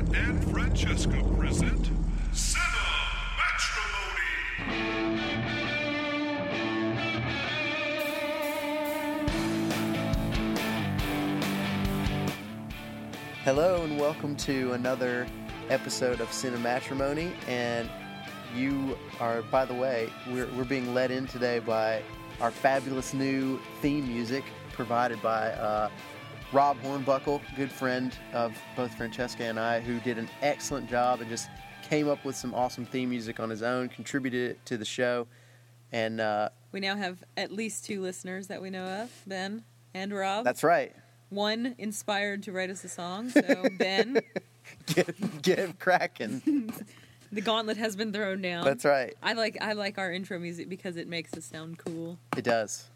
And Francesca present Cinema Matrimony. Hello and welcome to another episode of Cinematrimony. And you are, by the way, we're, we're being led in today by our fabulous new theme music provided by uh, Rob Hornbuckle, good friend of both Francesca and I, who did an excellent job and just came up with some awesome theme music on his own, contributed it to the show. And uh, We now have at least two listeners that we know of, Ben and Rob. that's right. One inspired to write us a song, so Ben, Get, get cracking. the gauntlet has been thrown down. That's right. I like I like our intro music because it makes us sound cool. It does.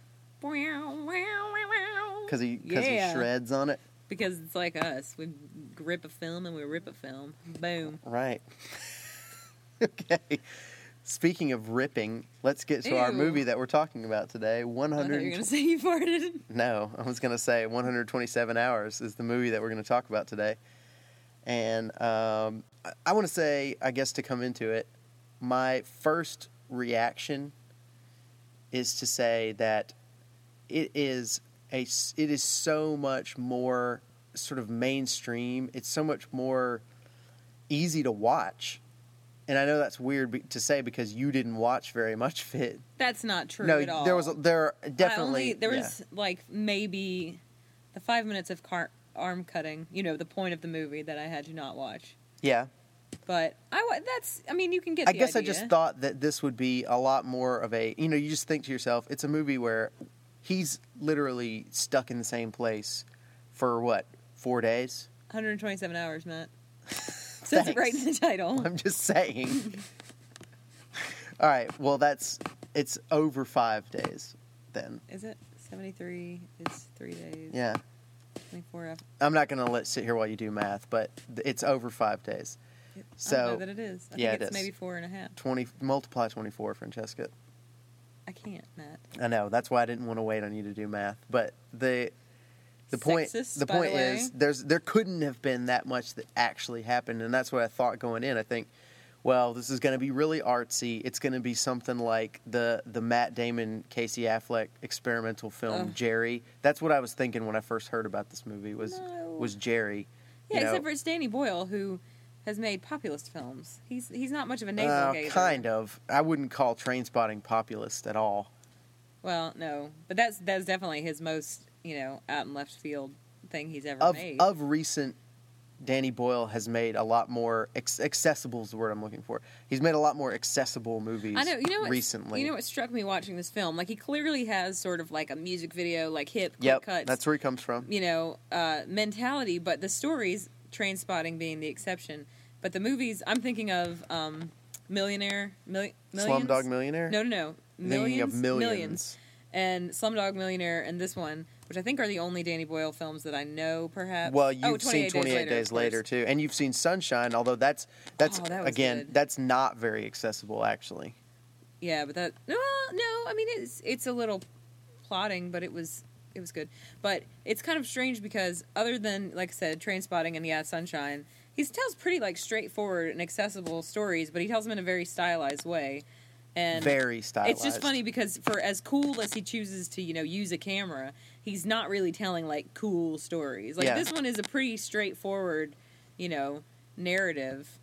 Because he, cause he Yeah. shreds on it. Because it's like us. We rip a film and we rip a film. Boom. Right. okay. Speaking of ripping, let's get to our movie that we're talking about today. 100. you were gonna say you farted. No, I was going to say 127 Hours is the movie that we're going to talk about today. And um, I, I want to say, I guess to come into it, my first reaction is to say that it is a it is so much more sort of mainstream. It's so much more easy to watch. And I know that's weird to say because you didn't watch very much of it. That's not true no, at all. there was there definitely only, there yeah. was like maybe the five minutes of car- arm cutting. You know, the point of the movie that I had to not watch. yeah. But I that's I mean you can get. I guess I just thought that this would be a lot more of a you know you just think to yourself it's a movie where he's literally stuck in the same place for what four days. 127 hours, Matt. Says it right in the title. I'm just saying. All right, well that's it's over five days then. Is it 73 is three days? Yeah, 24 after. I'm not gonna let sit here while you do math, but it's over five days. I So know that it is. I yeah, think it it's maybe four and a half. twenty multiply twenty four, Francesca. I can't, Matt. I know that's why I didn't want to wait on you to do math, but the the point Sexist, the by the point is there's there couldn't have been that much that actually happened, and that's what I thought going in. I think, well, this is going to be really artsy. It's going to be something like the the Matt Damon Casey Affleck experimental film. Jerry. That's what I was thinking when I first heard about this movie was No. was Jerry. Yeah, you know. except for it's Danny Boyle who has made populist films. He's he's not much of a navel Uh, gazer. kind of. I wouldn't call Trainspotting populist at all. Well, no, but that's that's definitely his most you know out in left field thing he's ever of made. of recent Danny Boyle has made a lot more ex- accessible is the word I'm looking for. He's made a lot more accessible movies. I know. You know what? recently. You know what struck me watching this film? Like he clearly has sort of like a music video, like hip quick Yep, cuts. that's where he comes from. you know uh, mentality, but the stories, Trainspotting being the exception. But the movies, I'm thinking of um, Millionaire, Mil- Millions? Slumdog Millionaire. No, no, no. Thinking of Millions, millions. and Slumdog Millionaire, and this one, which I think are the only Danny Boyle films that I know. Perhaps. Well, you've oh, seen 28 28 Days, of later, course. too, and you've seen Sunshine. Although that's that's Oh, that was again good. that's not very accessible actually. Yeah, but that no, no. I mean, it's it's a little plotting, but it was it was good. But it's kind of strange because other than like I said, Trainspotting and yeah, Sunshine, he tells pretty like straightforward and accessible stories, but he tells them in a very stylized way. And very stylized. it's just funny because for as cool as he chooses to, you know, use a camera, he's not really telling like cool stories. Like Yeah. this one is a pretty straightforward, you know, narrative.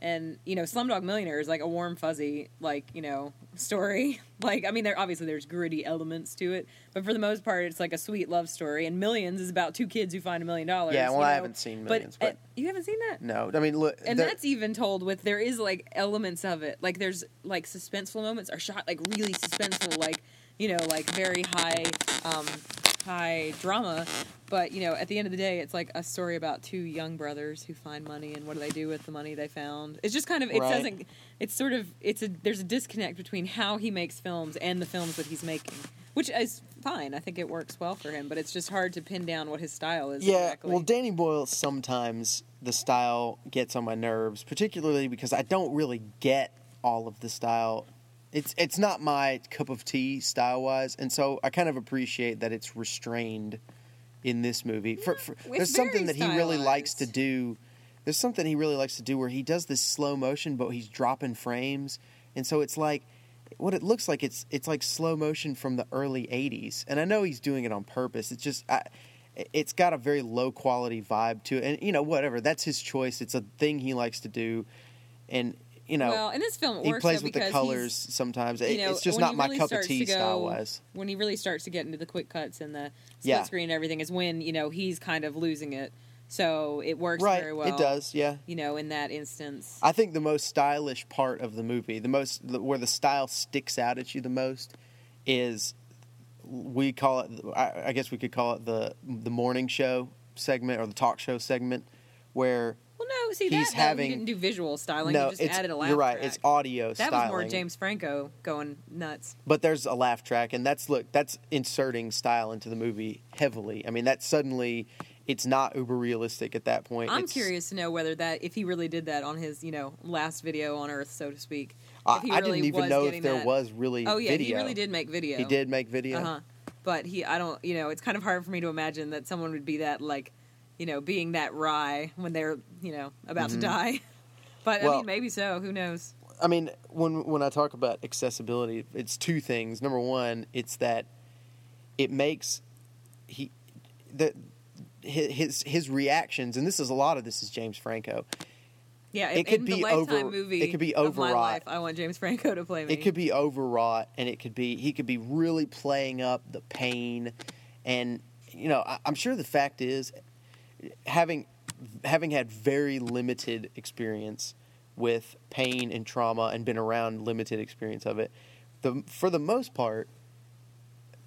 And you know, Slumdog Millionaire is like a warm, fuzzy, like you know, story. Like, I mean, there obviously there's gritty elements to it, but for the most part, it's like a sweet love story. And Millions is about two kids who find a million dollars. Yeah, well, you I haven't seen Millions, but- uh, you haven't seen that. No, I mean look, And that's even told with there is like elements of it. Like there's like suspenseful moments are shot like really suspenseful, like you know, like very high um high drama. But, you know, at the end of the day it's like a story about two young brothers who find money and what do they do with the money they found. It's just kind of it Right. doesn't it's sort of it's a there's a disconnect between how he makes films and the films that he's making. Which is fine. I think it works well for him, but it's just hard to pin down what his style is Yeah, exactly. well, Danny Boyle sometimes the style gets on my nerves, particularly because I don't really get all of the style. It's it's not my cup of tea style wise, and so I kind of appreciate that it's restrained in this movie. For, for, there's something that he really likes to do there's something he really likes to do where he does this slow motion, but he's dropping frames, and so it's like what it looks like. It's it's like slow motion from the early '80s, and I know he's doing it on purpose. It's just. I, it's got a very low quality vibe to it, and you know whatever. That's his choice. It's a thing he likes to do, and you know well, in this film, it he works plays with the colors sometimes. you know, it's just not he my really cup of tea go- style wise. When he really starts to get into the quick cuts and the split Yeah. screen and everything is when you know he's kind of losing it. So it works Right, very well. it does. Yeah, You know, in that instance. I think the most stylish part of the movie, the most the, where the style sticks out at you the most, is we call it. I, I guess we could call it the the morning show segment or the talk show segment, where no, see he's that having- he didn't do visual styling. no, just it's added a laugh you're right. track. It's audio that styling. was more James Franco going nuts. but there's a laugh track, and that's look that's inserting style into the movie heavily. I mean, that suddenly it's not uber realistic at that point. I'm It's- curious to know whether that if he really did that on his you know last video on Earth, so to speak. I, if he I really didn't even was know if getting there that- was really. Oh yeah, video. he really did make video. He did make video. Uh huh. But he, I don't, you know, it's kind of hard for me to imagine that someone would be that like, you know, being that wry when they're, you know, about to die. But I Mm-hmm. Mean, maybe so. Who knows? I mean, when when I talk about accessibility, it's two things. Number one, it's that it makes he the his his reactions, and this is a lot of this is James Franco. Yeah, It in- could be over- movie. it could be overwrought. life. I want James Franco to play me. It could be overwrought, and it could be he could be really playing up the pain, and you know I, I'm sure the fact is having having had very limited experience with pain and trauma and been around limited experience of it, the for the most part,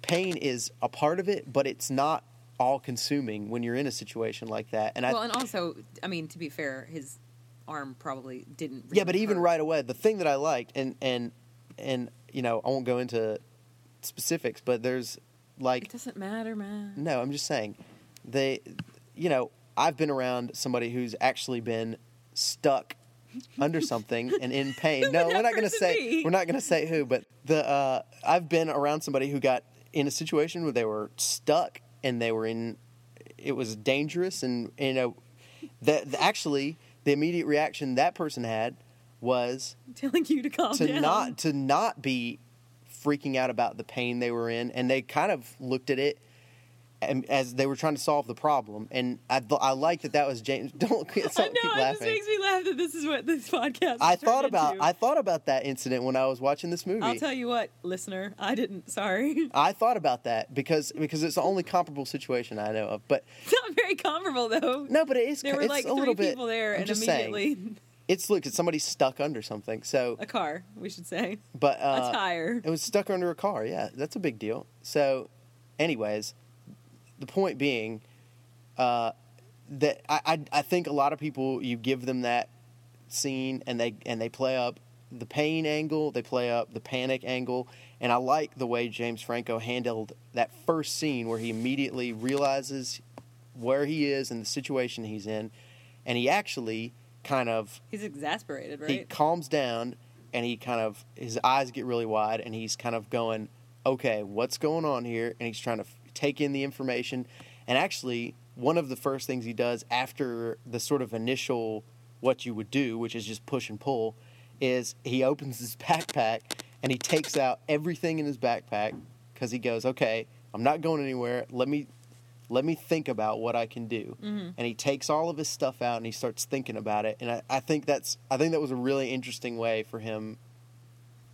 pain is a part of it, but it's not all consuming when you're in a situation like that. And I well, and also, I mean, to be fair, his arm probably didn't. yeah, really but even right away, the thing that I liked, and and and you know, I won't go into specifics, but there's like It doesn't matter, man. no, I'm just saying, they, you know, I've been around somebody who's actually been stuck under something and in pain. No, we're not going to say we're not going to say who, but the uh, I've been around somebody who got in a situation where they were stuck and they were in it was dangerous and you know that actually the immediate reaction that person had was telling you to calm to down. not to not be freaking out about the pain they were in, and they kind of looked at it as they were trying to solve the problem. And I, th- I like that that was James. Don't, don't I know. keep It just makes me laugh that this is what this podcast. I thought about into. I thought about that incident when I was watching this movie. I'll tell you what, listener, I didn't. Sorry, I thought about that because because it's the only comparable situation I know of. But it's not very comparable though. no, but it is. there were it's like a little bit, people there, I'm and immediately saying, it's look, it's somebody stuck under something. So, a car. We should say but uh, a tire. It was stuck under a car. Yeah, that's a big deal. So, anyways, the point being uh, that I, I I think a lot of people you give them that scene and they and they play up the pain angle, they play up the panic angle, and I like the way James Franco handled that first scene where he immediately realizes where he is and the situation he's in, and he actually kind of He's exasperated, right? he calms down and he kind of his eyes get really wide and he's kind of going okay what's going on here? And he's trying to take in the information and actually one of the first things he does after the sort of initial what you would do which is just push and pull is he opens his backpack and he takes out everything in his backpack because he goes okay i'm not going anywhere let me let me think about what I can do. Mm-hmm. And he takes all of his stuff out and he starts thinking about it. And I, I think that's I think that was a really interesting way for him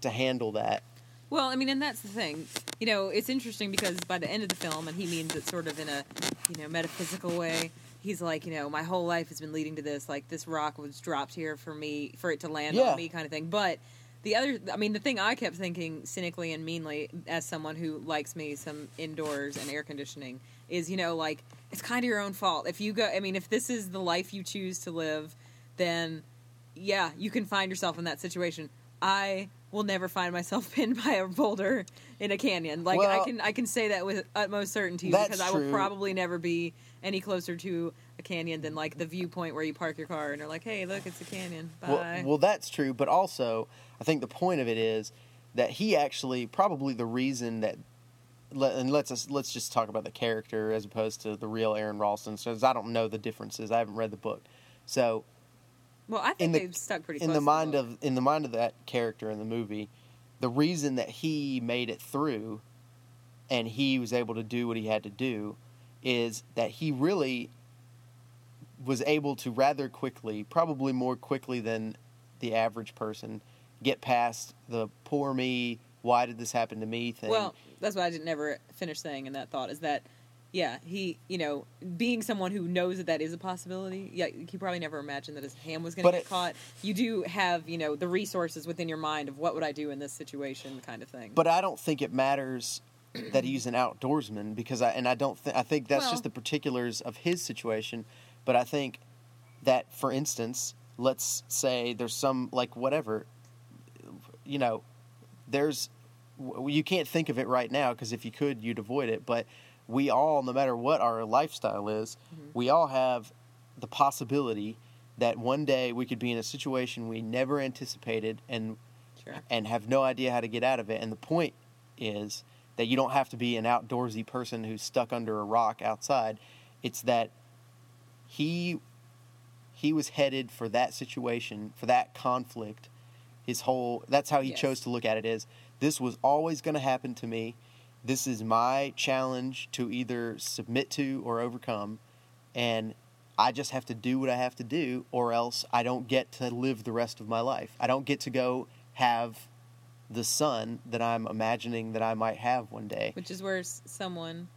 to handle that. Well, I mean, and that's the thing. You know, it's interesting because by the end of the film, and he means it sort of in a, you know, metaphysical way. He's like, you know, my whole life has been leading to this. Like, this rock was dropped here for me, for it to land Yeah. on me, kind of thing. But the other, I mean, the thing I kept thinking cynically and meanly, as someone who likes me some indoors and air conditioning, is, you know, like it's kind of your own fault. If you go, I mean, if this is the life you choose to live, then yeah, you can find yourself in that situation. I will never find myself pinned by a boulder in a canyon. Like I can I can say that with utmost certainty because I will true. probably never be any closer to a canyon than like the viewpoint where you park your car and are like, "Hey, look, it's a canyon." Bye. Well, well, that's true, but also I think the point of it is that he actually probably the reason that let, and let's us let's just talk about the character as opposed to the real Aron Ralston, because I don't know the differences. I haven't read the book, so Well, I think in the- they've stuck pretty in the mind of in the mind of that character in the movie, the reason that he made it through, and he was able to do what he had to do, is that he really was able to rather quickly, probably more quickly than the average person, get past the poor me. Why did this happen to me thing? Well, that's what I didn't ever finish saying in that thought is that, yeah, he, you know, being someone who knows that that is a possibility, yeah, he probably never imagined that his hand was going to get it- caught. You do have, you know, the resources within your mind of what would I do in this situation kind of thing. But I don't think it matters that he's an outdoorsman because I and I don't think I think that's Well- just the particulars of his situation. But I think that, for instance, let's say there's some like whatever, you know, there's you can't think of it right now because if you could, you'd avoid it. But we all, no matter what our lifestyle is, mm-hmm. we all have the possibility that one day we could be in a situation we never anticipated and sure. and have no idea how to get out of it. And the point is that you don't have to be an outdoorsy person who's stuck under a rock outside. It's that he he was headed for that situation, for that conflict. His whole that's how he Yes. chose to look at it is this was always going to happen to me. This is my challenge to either submit to or overcome and I just have to do what I have to do, or else I don't get to live the rest of my life. I don't get to go have the son that I'm imagining that I might have one day. Which is where someone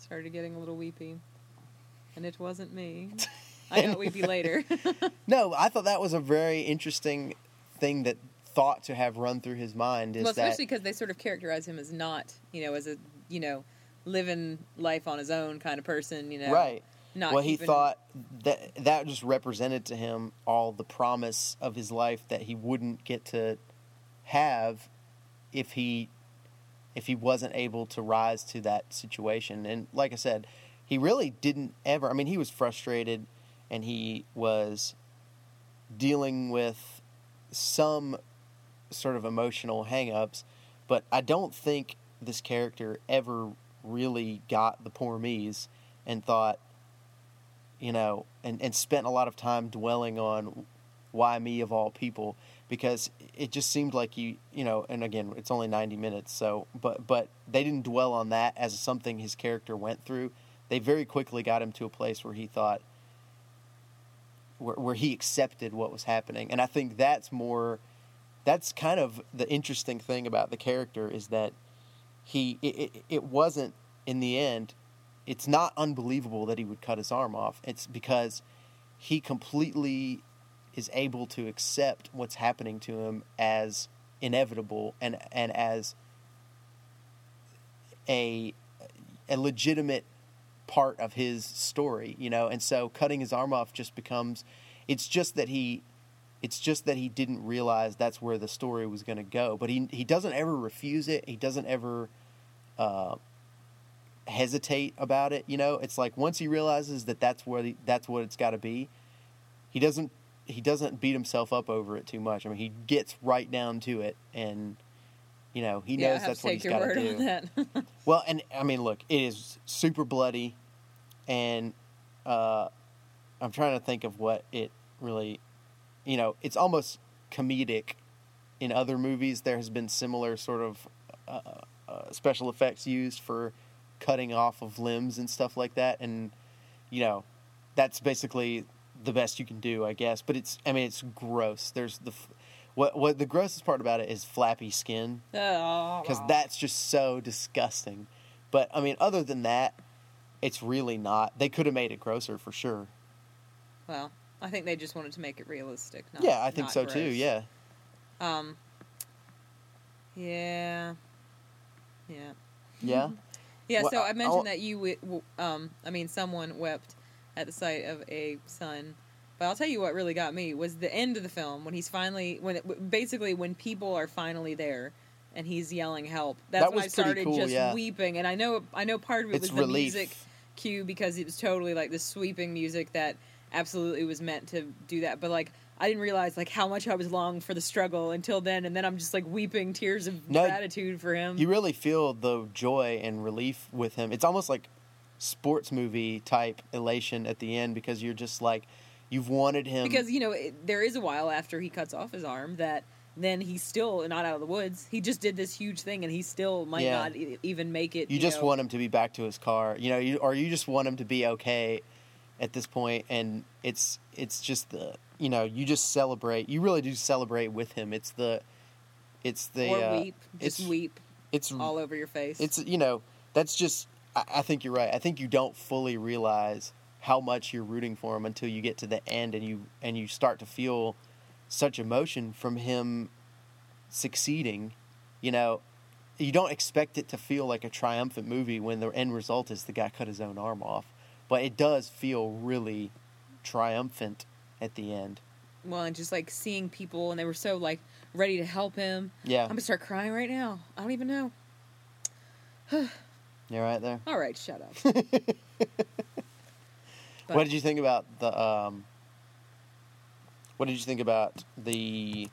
started getting a little weepy. And it wasn't me. I got weepy later. No, I thought that was a very interesting thing that thought to have run through his mind is well, that especially because they sort of characterize him as not, you know, as a, you know, living life on his own kind of person, you know. right. Not well, he thought that that just represented to him all the promise of his life that he wouldn't get to have if he if he wasn't able to rise to that situation. And like I said, he really didn't ever. I mean, he was frustrated and he was dealing with some sort of emotional hangups, but I don't think this character ever really got the poor me's and thought, you know, and, and spent a lot of time dwelling on why me of all people because it just seemed like you you know and again it's only 90 minutes so but but they didn't dwell on that as something his character went through. They very quickly got him to a place where he thought where, where he accepted what was happening and i think that's more that's kind of the interesting thing about the character is that he it, it, it wasn't in the end it's not unbelievable that he would cut his arm off it's because he completely is able to accept what's happening to him as inevitable and and as a a legitimate part of his story, you know. And so cutting his arm off just becomes it's just that he it's just that he didn't realize that's where the story was going to go, but he he doesn't ever refuse it. He doesn't ever uh, hesitate about it, you know. It's like once he realizes that that's where the, that's what it's got to be, he doesn't he doesn't beat himself up over it too much. I mean, he gets right down to it, and you know he knows have that's what he's got to do. Well, and I mean, look, it is super bloody, and uh, I'm trying to think of what it really, you know, it's almost comedic. In other movies, there has been similar sort of uh, uh, special effects used for cutting off of limbs and stuff like that, and you know, that's basically the best you can do, I guess. But it's, I mean, it's gross. There's the, f- what what the grossest part about it is flappy skin Oh. because that's just so disgusting. But I mean, other than that, it's really not. They could have made it grosser for sure. Well, I think they just wanted to make it realistic. Not, yeah, I think so too. Yeah, Um. Yeah. Yeah. yeah. Yeah. Well, so I- mentioned that you, w- um, I mean, someone wept at the sight of a son. But I'll tell you what really got me was the end of the film when he's finally when it, basically when people are finally there and he's yelling help. That's That when I started cool, just yeah. weeping. And I know I know part of it It's was the relief. music cue because it was totally like the sweeping music that absolutely was meant to do that. But like I didn't realize like how much I was longing for the struggle until then, and then I'm just like weeping tears of No, gratitude for him. You really feel the joy and relief with him. It's almost like sports movie type elation at the end because you're just like, You've wanted him because you know it, there is a while after he cuts off his arm that then he's still not out of the woods. He just did this huge thing, and he still might Yeah. not e- even make it. you just know. want him to be back to his car, you know, you, or you just want him to be okay at this point, and it's it's just the you know you just celebrate. You really do celebrate with him. It's the it's the or uh, weep, just it's weep it's all over your face. it's you know that's just I, I think you're right. I think you don't fully realize how much you're rooting for him until you get to the end and you and you start to feel such emotion from him succeeding. You know, you don't expect it to feel like a triumphant movie when the end result is the guy cut his own arm off, but it does feel really triumphant at the end. well, and just like seeing people, and they were so like ready to help him. Yeah, I'm gonna start crying right now. I don't even know. you're right there. All right, shut up. What did you think about the um What did you think about the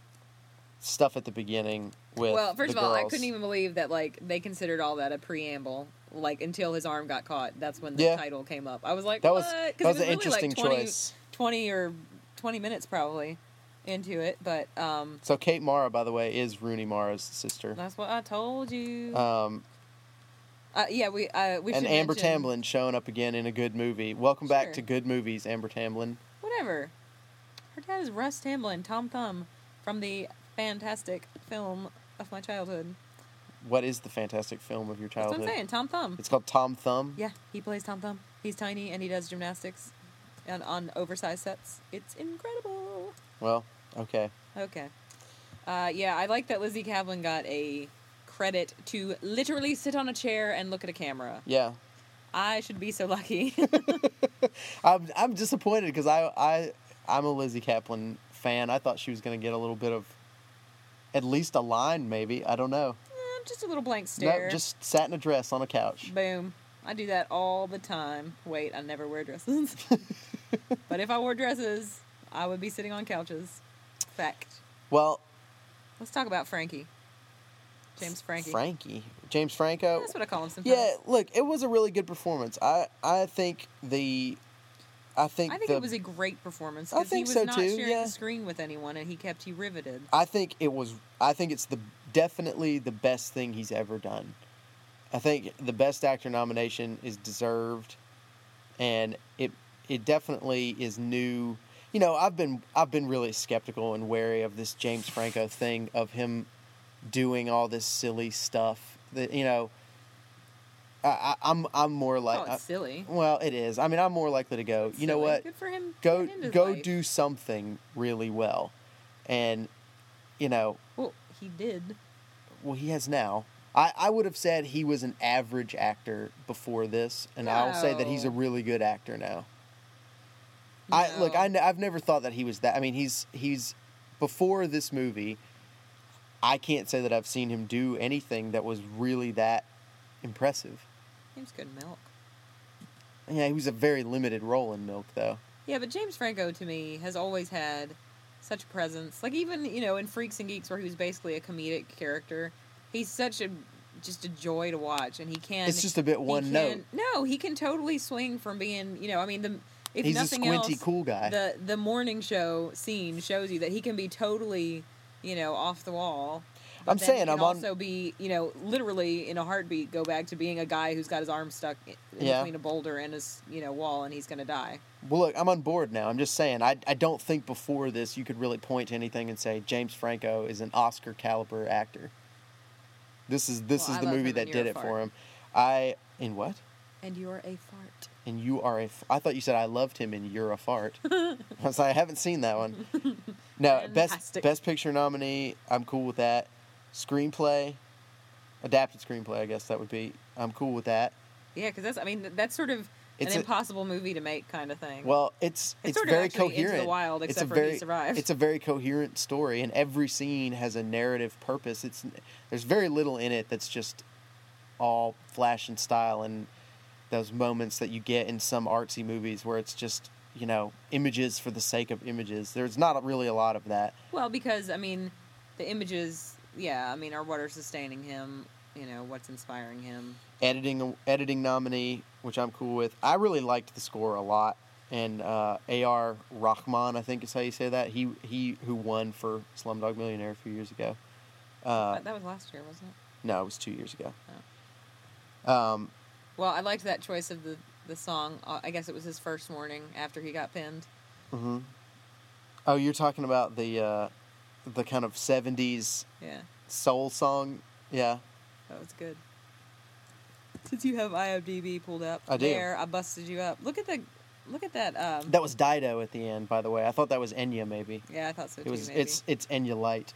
stuff at the beginning with well, first of all, I couldn't even believe that like they considered all that a preamble. Like until his arm got caught, that's when the Yeah. title came up. I was like, That was what? that it was an really, interesting like 20, choice. 20 or twenty minutes probably into it, but um, So Kate Mara, by the way, is Rooney Mara's sister. that's what I told you. Um, Uh, yeah, we uh, we and Amber mention- Tamblyn showing up again in a good movie. Welcome back to good movies, Amber Tamblyn. Whatever. Her dad is Russ Tamblyn, Tom Thumb, from the fantastic film of my childhood. What is the fantastic film of your That's what childhood? I'm saying, Tom Thumb. It's called Tom Thumb. Yeah, he plays Tom Thumb. He's tiny and he does gymnastics, and on oversized sets. It's incredible. Well, okay. Okay. Uh, yeah, I like that Lizzy Caplan got a credit to literally sit on a chair and look at a camera. Yeah. I should be so lucky. I'm I'm disappointed because I I I'm a Lizzy Caplan fan. I thought she was going to get a little bit of at least a line, maybe. I don't know. Just a little blank stare. No, just sat in a dress on a couch. Boom. I do that all the time. Wait, I never wear dresses. but if I wore dresses, I would be sitting on couches. Fact. Well, Let's talk about Frankie. James Frankie. Frankie, James Franco. That's what I call him sometimes. Yeah, look, it was a really good performance. I I think the I think I think the, it was a great performance I because he think was so not too, sharing yeah. the screen with anyone, and he kept you riveted. I think it was I think it's the definitely the best thing he's ever done. I think the best actor nomination is deserved and it it definitely is new. You know, I've been I've been really skeptical and wary of this James Franco thing of him doing all this silly stuff that you know I, I, I'm I'm more like oh, it's silly. well, it is. I mean, I'm more likely to go. You know what? Good for him. Go Good in his go life. do something really well, and you know, Well, he did. well, he has now. I, I would have said he was an average actor before this, and I'll say that he's a really good actor now. I look, No. I, have never thought that he was that. I mean, he's he's before this movie. I can't say that I've seen him do anything that was really that impressive. He was good in Milk. Yeah, he was a very limited role in Milk, though. Yeah, but James Franco to me has always had such presence. Like even you know in Freaks and Geeks, where he was basically a comedic character, he's such a just a joy to watch, and he can. It's just a bit one can- note. No, he can totally swing from being you know. I mean the if He's a nothing squinty, else, cool guy. the the morning show scene shows you that he can be totally you know off the wall. I'm saying I'm on- also be you know literally in a heartbeat go back to being a guy who's got his arm stuck in Yeah. between a boulder and his you know wall and he's gonna die. Well, look, I'm on board now. I'm just saying, I, I don't think before this you could really point to anything and say James Franco is an Oscar caliber actor. This is this Well, is I the movie that did it for him. I in what? And you're a fart. And you are a. F- I thought you said I loved him and you're a fart. I was like, I haven't seen that one. No, best best picture nominee. I'm cool with that. Screenplay, adapted screenplay. I guess that would be. I'm cool with that. Yeah, because that's I mean that's sort of It's an a- impossible movie to make kind of thing. Well, it's It's it's, sort of very actually Into the coherent. Wild, it's except a for he very survived. it's a very coherent story, and every scene has a narrative purpose. It's there's very little in it that's just all flash and style, and those moments that you get in some artsy movies where it's just you know images for the sake of images. There's not really a lot of that. well, because I mean, the images, yeah, I mean, are what are sustaining him. You know, what's inspiring him. Editing editing nominee, which I'm cool with. I really liked the score a lot, and uh, A.R. Rahman, I think is how you say that. He he who won for Slumdog Millionaire a few years ago. Uh, that was last year, wasn't it? no, it was two years ago. Oh. Um, Well, I liked that choice of the the song. Uh, I guess it was his first morning after he got pinned. Mm-hmm. Oh, you're talking about the uh, the kind of '70s Yeah, soul song. Yeah, that was good. Since you have IMDb pulled up, I do. There, I busted you up. Look at the, look at that. Um, that was Dido at the end. By the way, I thought that was Enya. Maybe yeah, I thought so too. it was. maybe. It's it's Enya Light.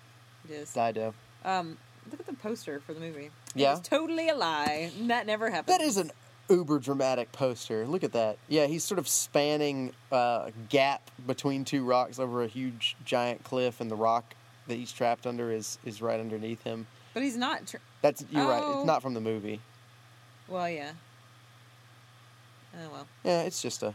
it is. Dido. Um, look at the poster for the movie. Yeah? it was totally a lie. That never happened. That is an uber dramatic poster. Look at that. Yeah, he's sort of spanning uh, a gap between two rocks over a huge giant cliff, and the rock that he's trapped under is is right underneath him. But he's not. Tr- That's you're right. Oh. It's not from the movie. well, yeah. Oh well, Yeah, it's just a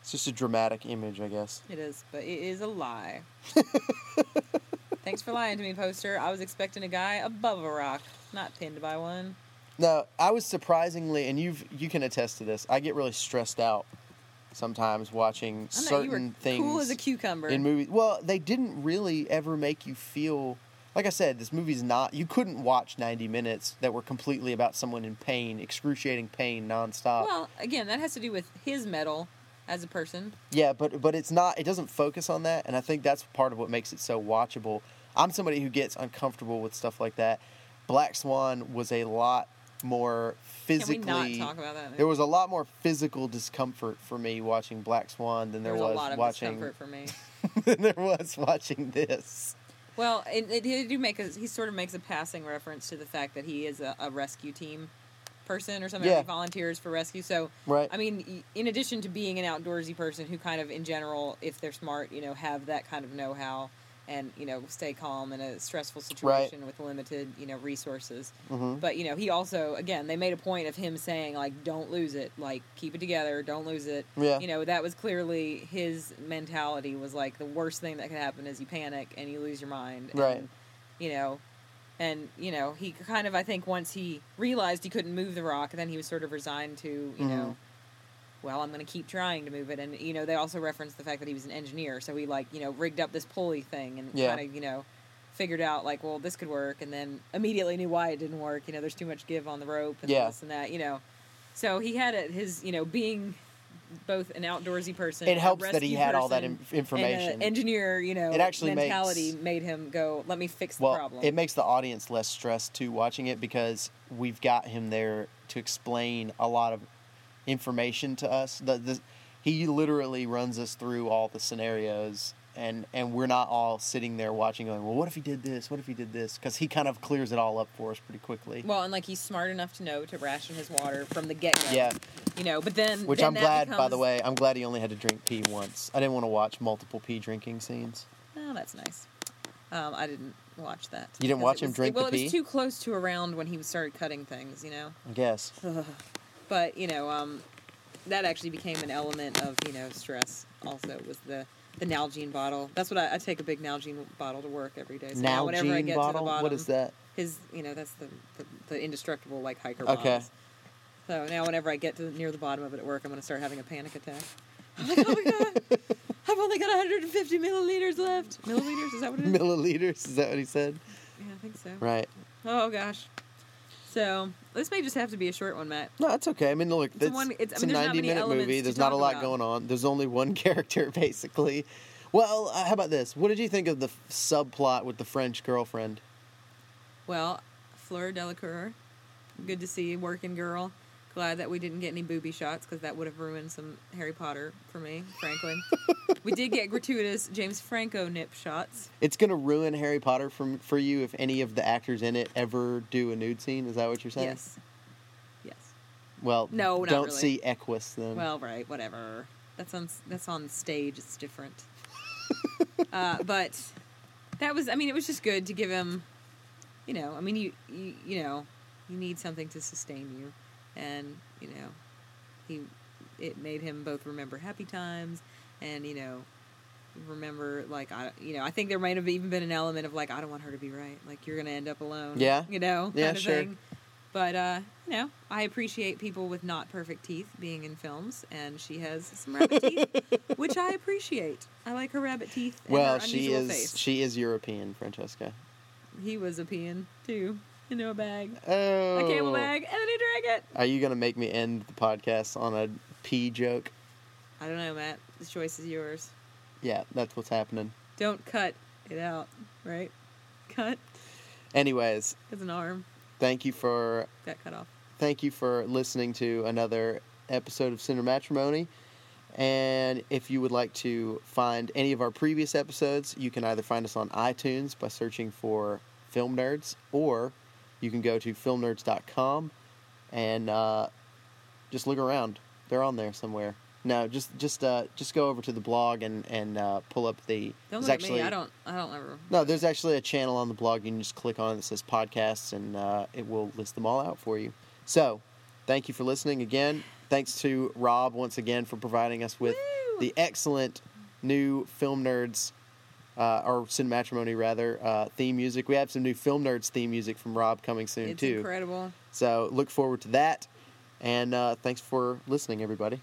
it's just a dramatic image, I guess. it is, but it is a lie. Thanks for lying to me, poster. I was expecting a guy above a rock, not pinned by one. No, I was surprisingly, and you've you can attest to this. I get really stressed out sometimes watching I know certain you were things cool as a cucumber. in movies. Well, they didn't really ever make you feel. Like I said, this movie's not. You couldn't watch ninety minutes that were completely about someone in pain, excruciating pain, nonstop. well, again, that has to do with his mettle as a person. Yeah, but but it's not. It doesn't focus on that, and I think that's part of what makes it so watchable. I'm somebody who gets uncomfortable with stuff like that. Black Swan was a lot more Can physically. we not talk about that? There was a lot more physical discomfort for me watching Black Swan than there, There was was a lot of watching discomfort for me. than there was watching this. Well, it, it, he do make a, he sort of makes a passing reference to the fact that he is a, a rescue team person or something. Yeah. He volunteers for rescue. So, Right. I mean, in addition to being an outdoorsy person who kind of, in general, if they're smart, you know, have that kind of know-how and you know stay calm in a stressful situation with limited you know resources. hmm But you know, he also again they made a point of him saying like, "Don't lose it. Like, keep it together. Don't lose it." Yeah. You know, that was clearly his mentality. Was like the worst thing that could happen is you panic and you lose your mind. Right. And, you know, and you know he kind of I think once he realized he couldn't move the rock, then he was sort of resigned to you Mhm. know. Well, I'm going to keep trying to move it, and you know they also referenced the fact that he was an engineer, so he like you know rigged up this pulley thing and Yeah. kind of you know figured out like well this could work, and then immediately knew why it didn't work. You know, there's too much give on the rope and Yeah. this and that. You know, so he had it his you know being both an outdoorsy person. It helps that he had all that in- information. And engineer, you know, It actually mentality makes- made him go, "Let me fix the Well, problem." it makes the audience less stressed too watching it because we've got him there to explain a lot of information to us. The, the, he literally runs us through all the scenarios, and and we're not all sitting there watching, going, "Well, what if he did this? What if he did this?" Because he kind of clears it all up for us pretty quickly. well, and like he's smart enough to know to ration his water from the get go. Yeah. you know. But then, Which then I'm glad, by the way, I'm glad he only had to drink pee once. I didn't want to watch multiple pee drinking scenes. Oh, that's nice. Um, I didn't watch that. You didn't watch it him was- drink Well, it was too close to around when he started cutting things, you know. I guess. But you know, um, that actually became an element of you know stress. Also, was the the Nalgene bottle. That's what I, I take a big Nalgene bottle to work every day. So now whenever I Nalgene get bottle. to the bottom, what is that? His, you know, that's the the, the indestructible like hiker Okay. bottles. So now whenever I get to near the bottom of it at work, I'm going to start having a panic attack. I'm like, oh my god, I've only got 150 milliliters left. Milliliters? Is that what it is? Milliliters. Is that what he said? yeah, I think so. Right. Oh gosh. So this may just have to be a short one, Matt. No, that's okay. I mean, look, It's a it's, one- it's- I mean, a ninety-minute movie. There's not a lot about. going on. There's only one character, basically. Well, uh, how about this? What did you think of the f- subplot with the French girlfriend? Well, Fleur Delacour, good to see, working girl. Glad that we didn't get any booby shots because that would have ruined some Harry Potter for me, frankly. we did get gratuitous James Franco nip shots. It's going to ruin Harry Potter from, for you if any of the actors in it ever do a nude scene. Is that what you're saying? Yes. Yes. Well, No, not don't really. see Equus then. Well, right, whatever. That's on that's on stage. It's different. uh, but that was. I mean, it was just good to give him. You know, I mean, you you, you know, you need something to sustain you, and you know, he it made him both remember happy times and you know remember like I you know I think there might have even been an element of like I don't want her to be right like you're gonna end up alone Yeah. you know Yeah, kind of sure. thing But uh, you know, I appreciate people with not perfect teeth being in films, and she has some rabbit teeth, which I appreciate. I like her rabbit teeth. And well, she is Face. she is European, Francesca. He was a peeing too, into a bag, Oh, a cable oh. bag, and then he drank it. Are you gonna make me end the podcast on a pee joke? I don't know, Matt. The choice is yours. Yeah, that's what's happening. Don't cut it out, right? Cut. Anyways, It's an arm. thank you for Got cut off. thank you for listening to another episode of Cinematrimony. And if you would like to find any of our previous episodes, you can either find us on iTunes by searching for Film Nerds, or you can go to filmnerds.com and uh, just look around. They're on there somewhere. No, just just uh, just go over to the blog and and uh, pull up the. Don't look actually, at me. I don't. I don't ever. No, there's actually a channel on the blog. You can just click on it that says podcasts, and uh, it will list them all out for you. So, thank you for listening again. Thanks to Rob once again for providing us with Woo! the excellent new Film Nerds, uh, or Cinematrimony rather, uh, theme music. We have some new Film Nerds theme music from Rob coming soon It's too. incredible. So look forward to that. And uh, thanks for listening, everybody.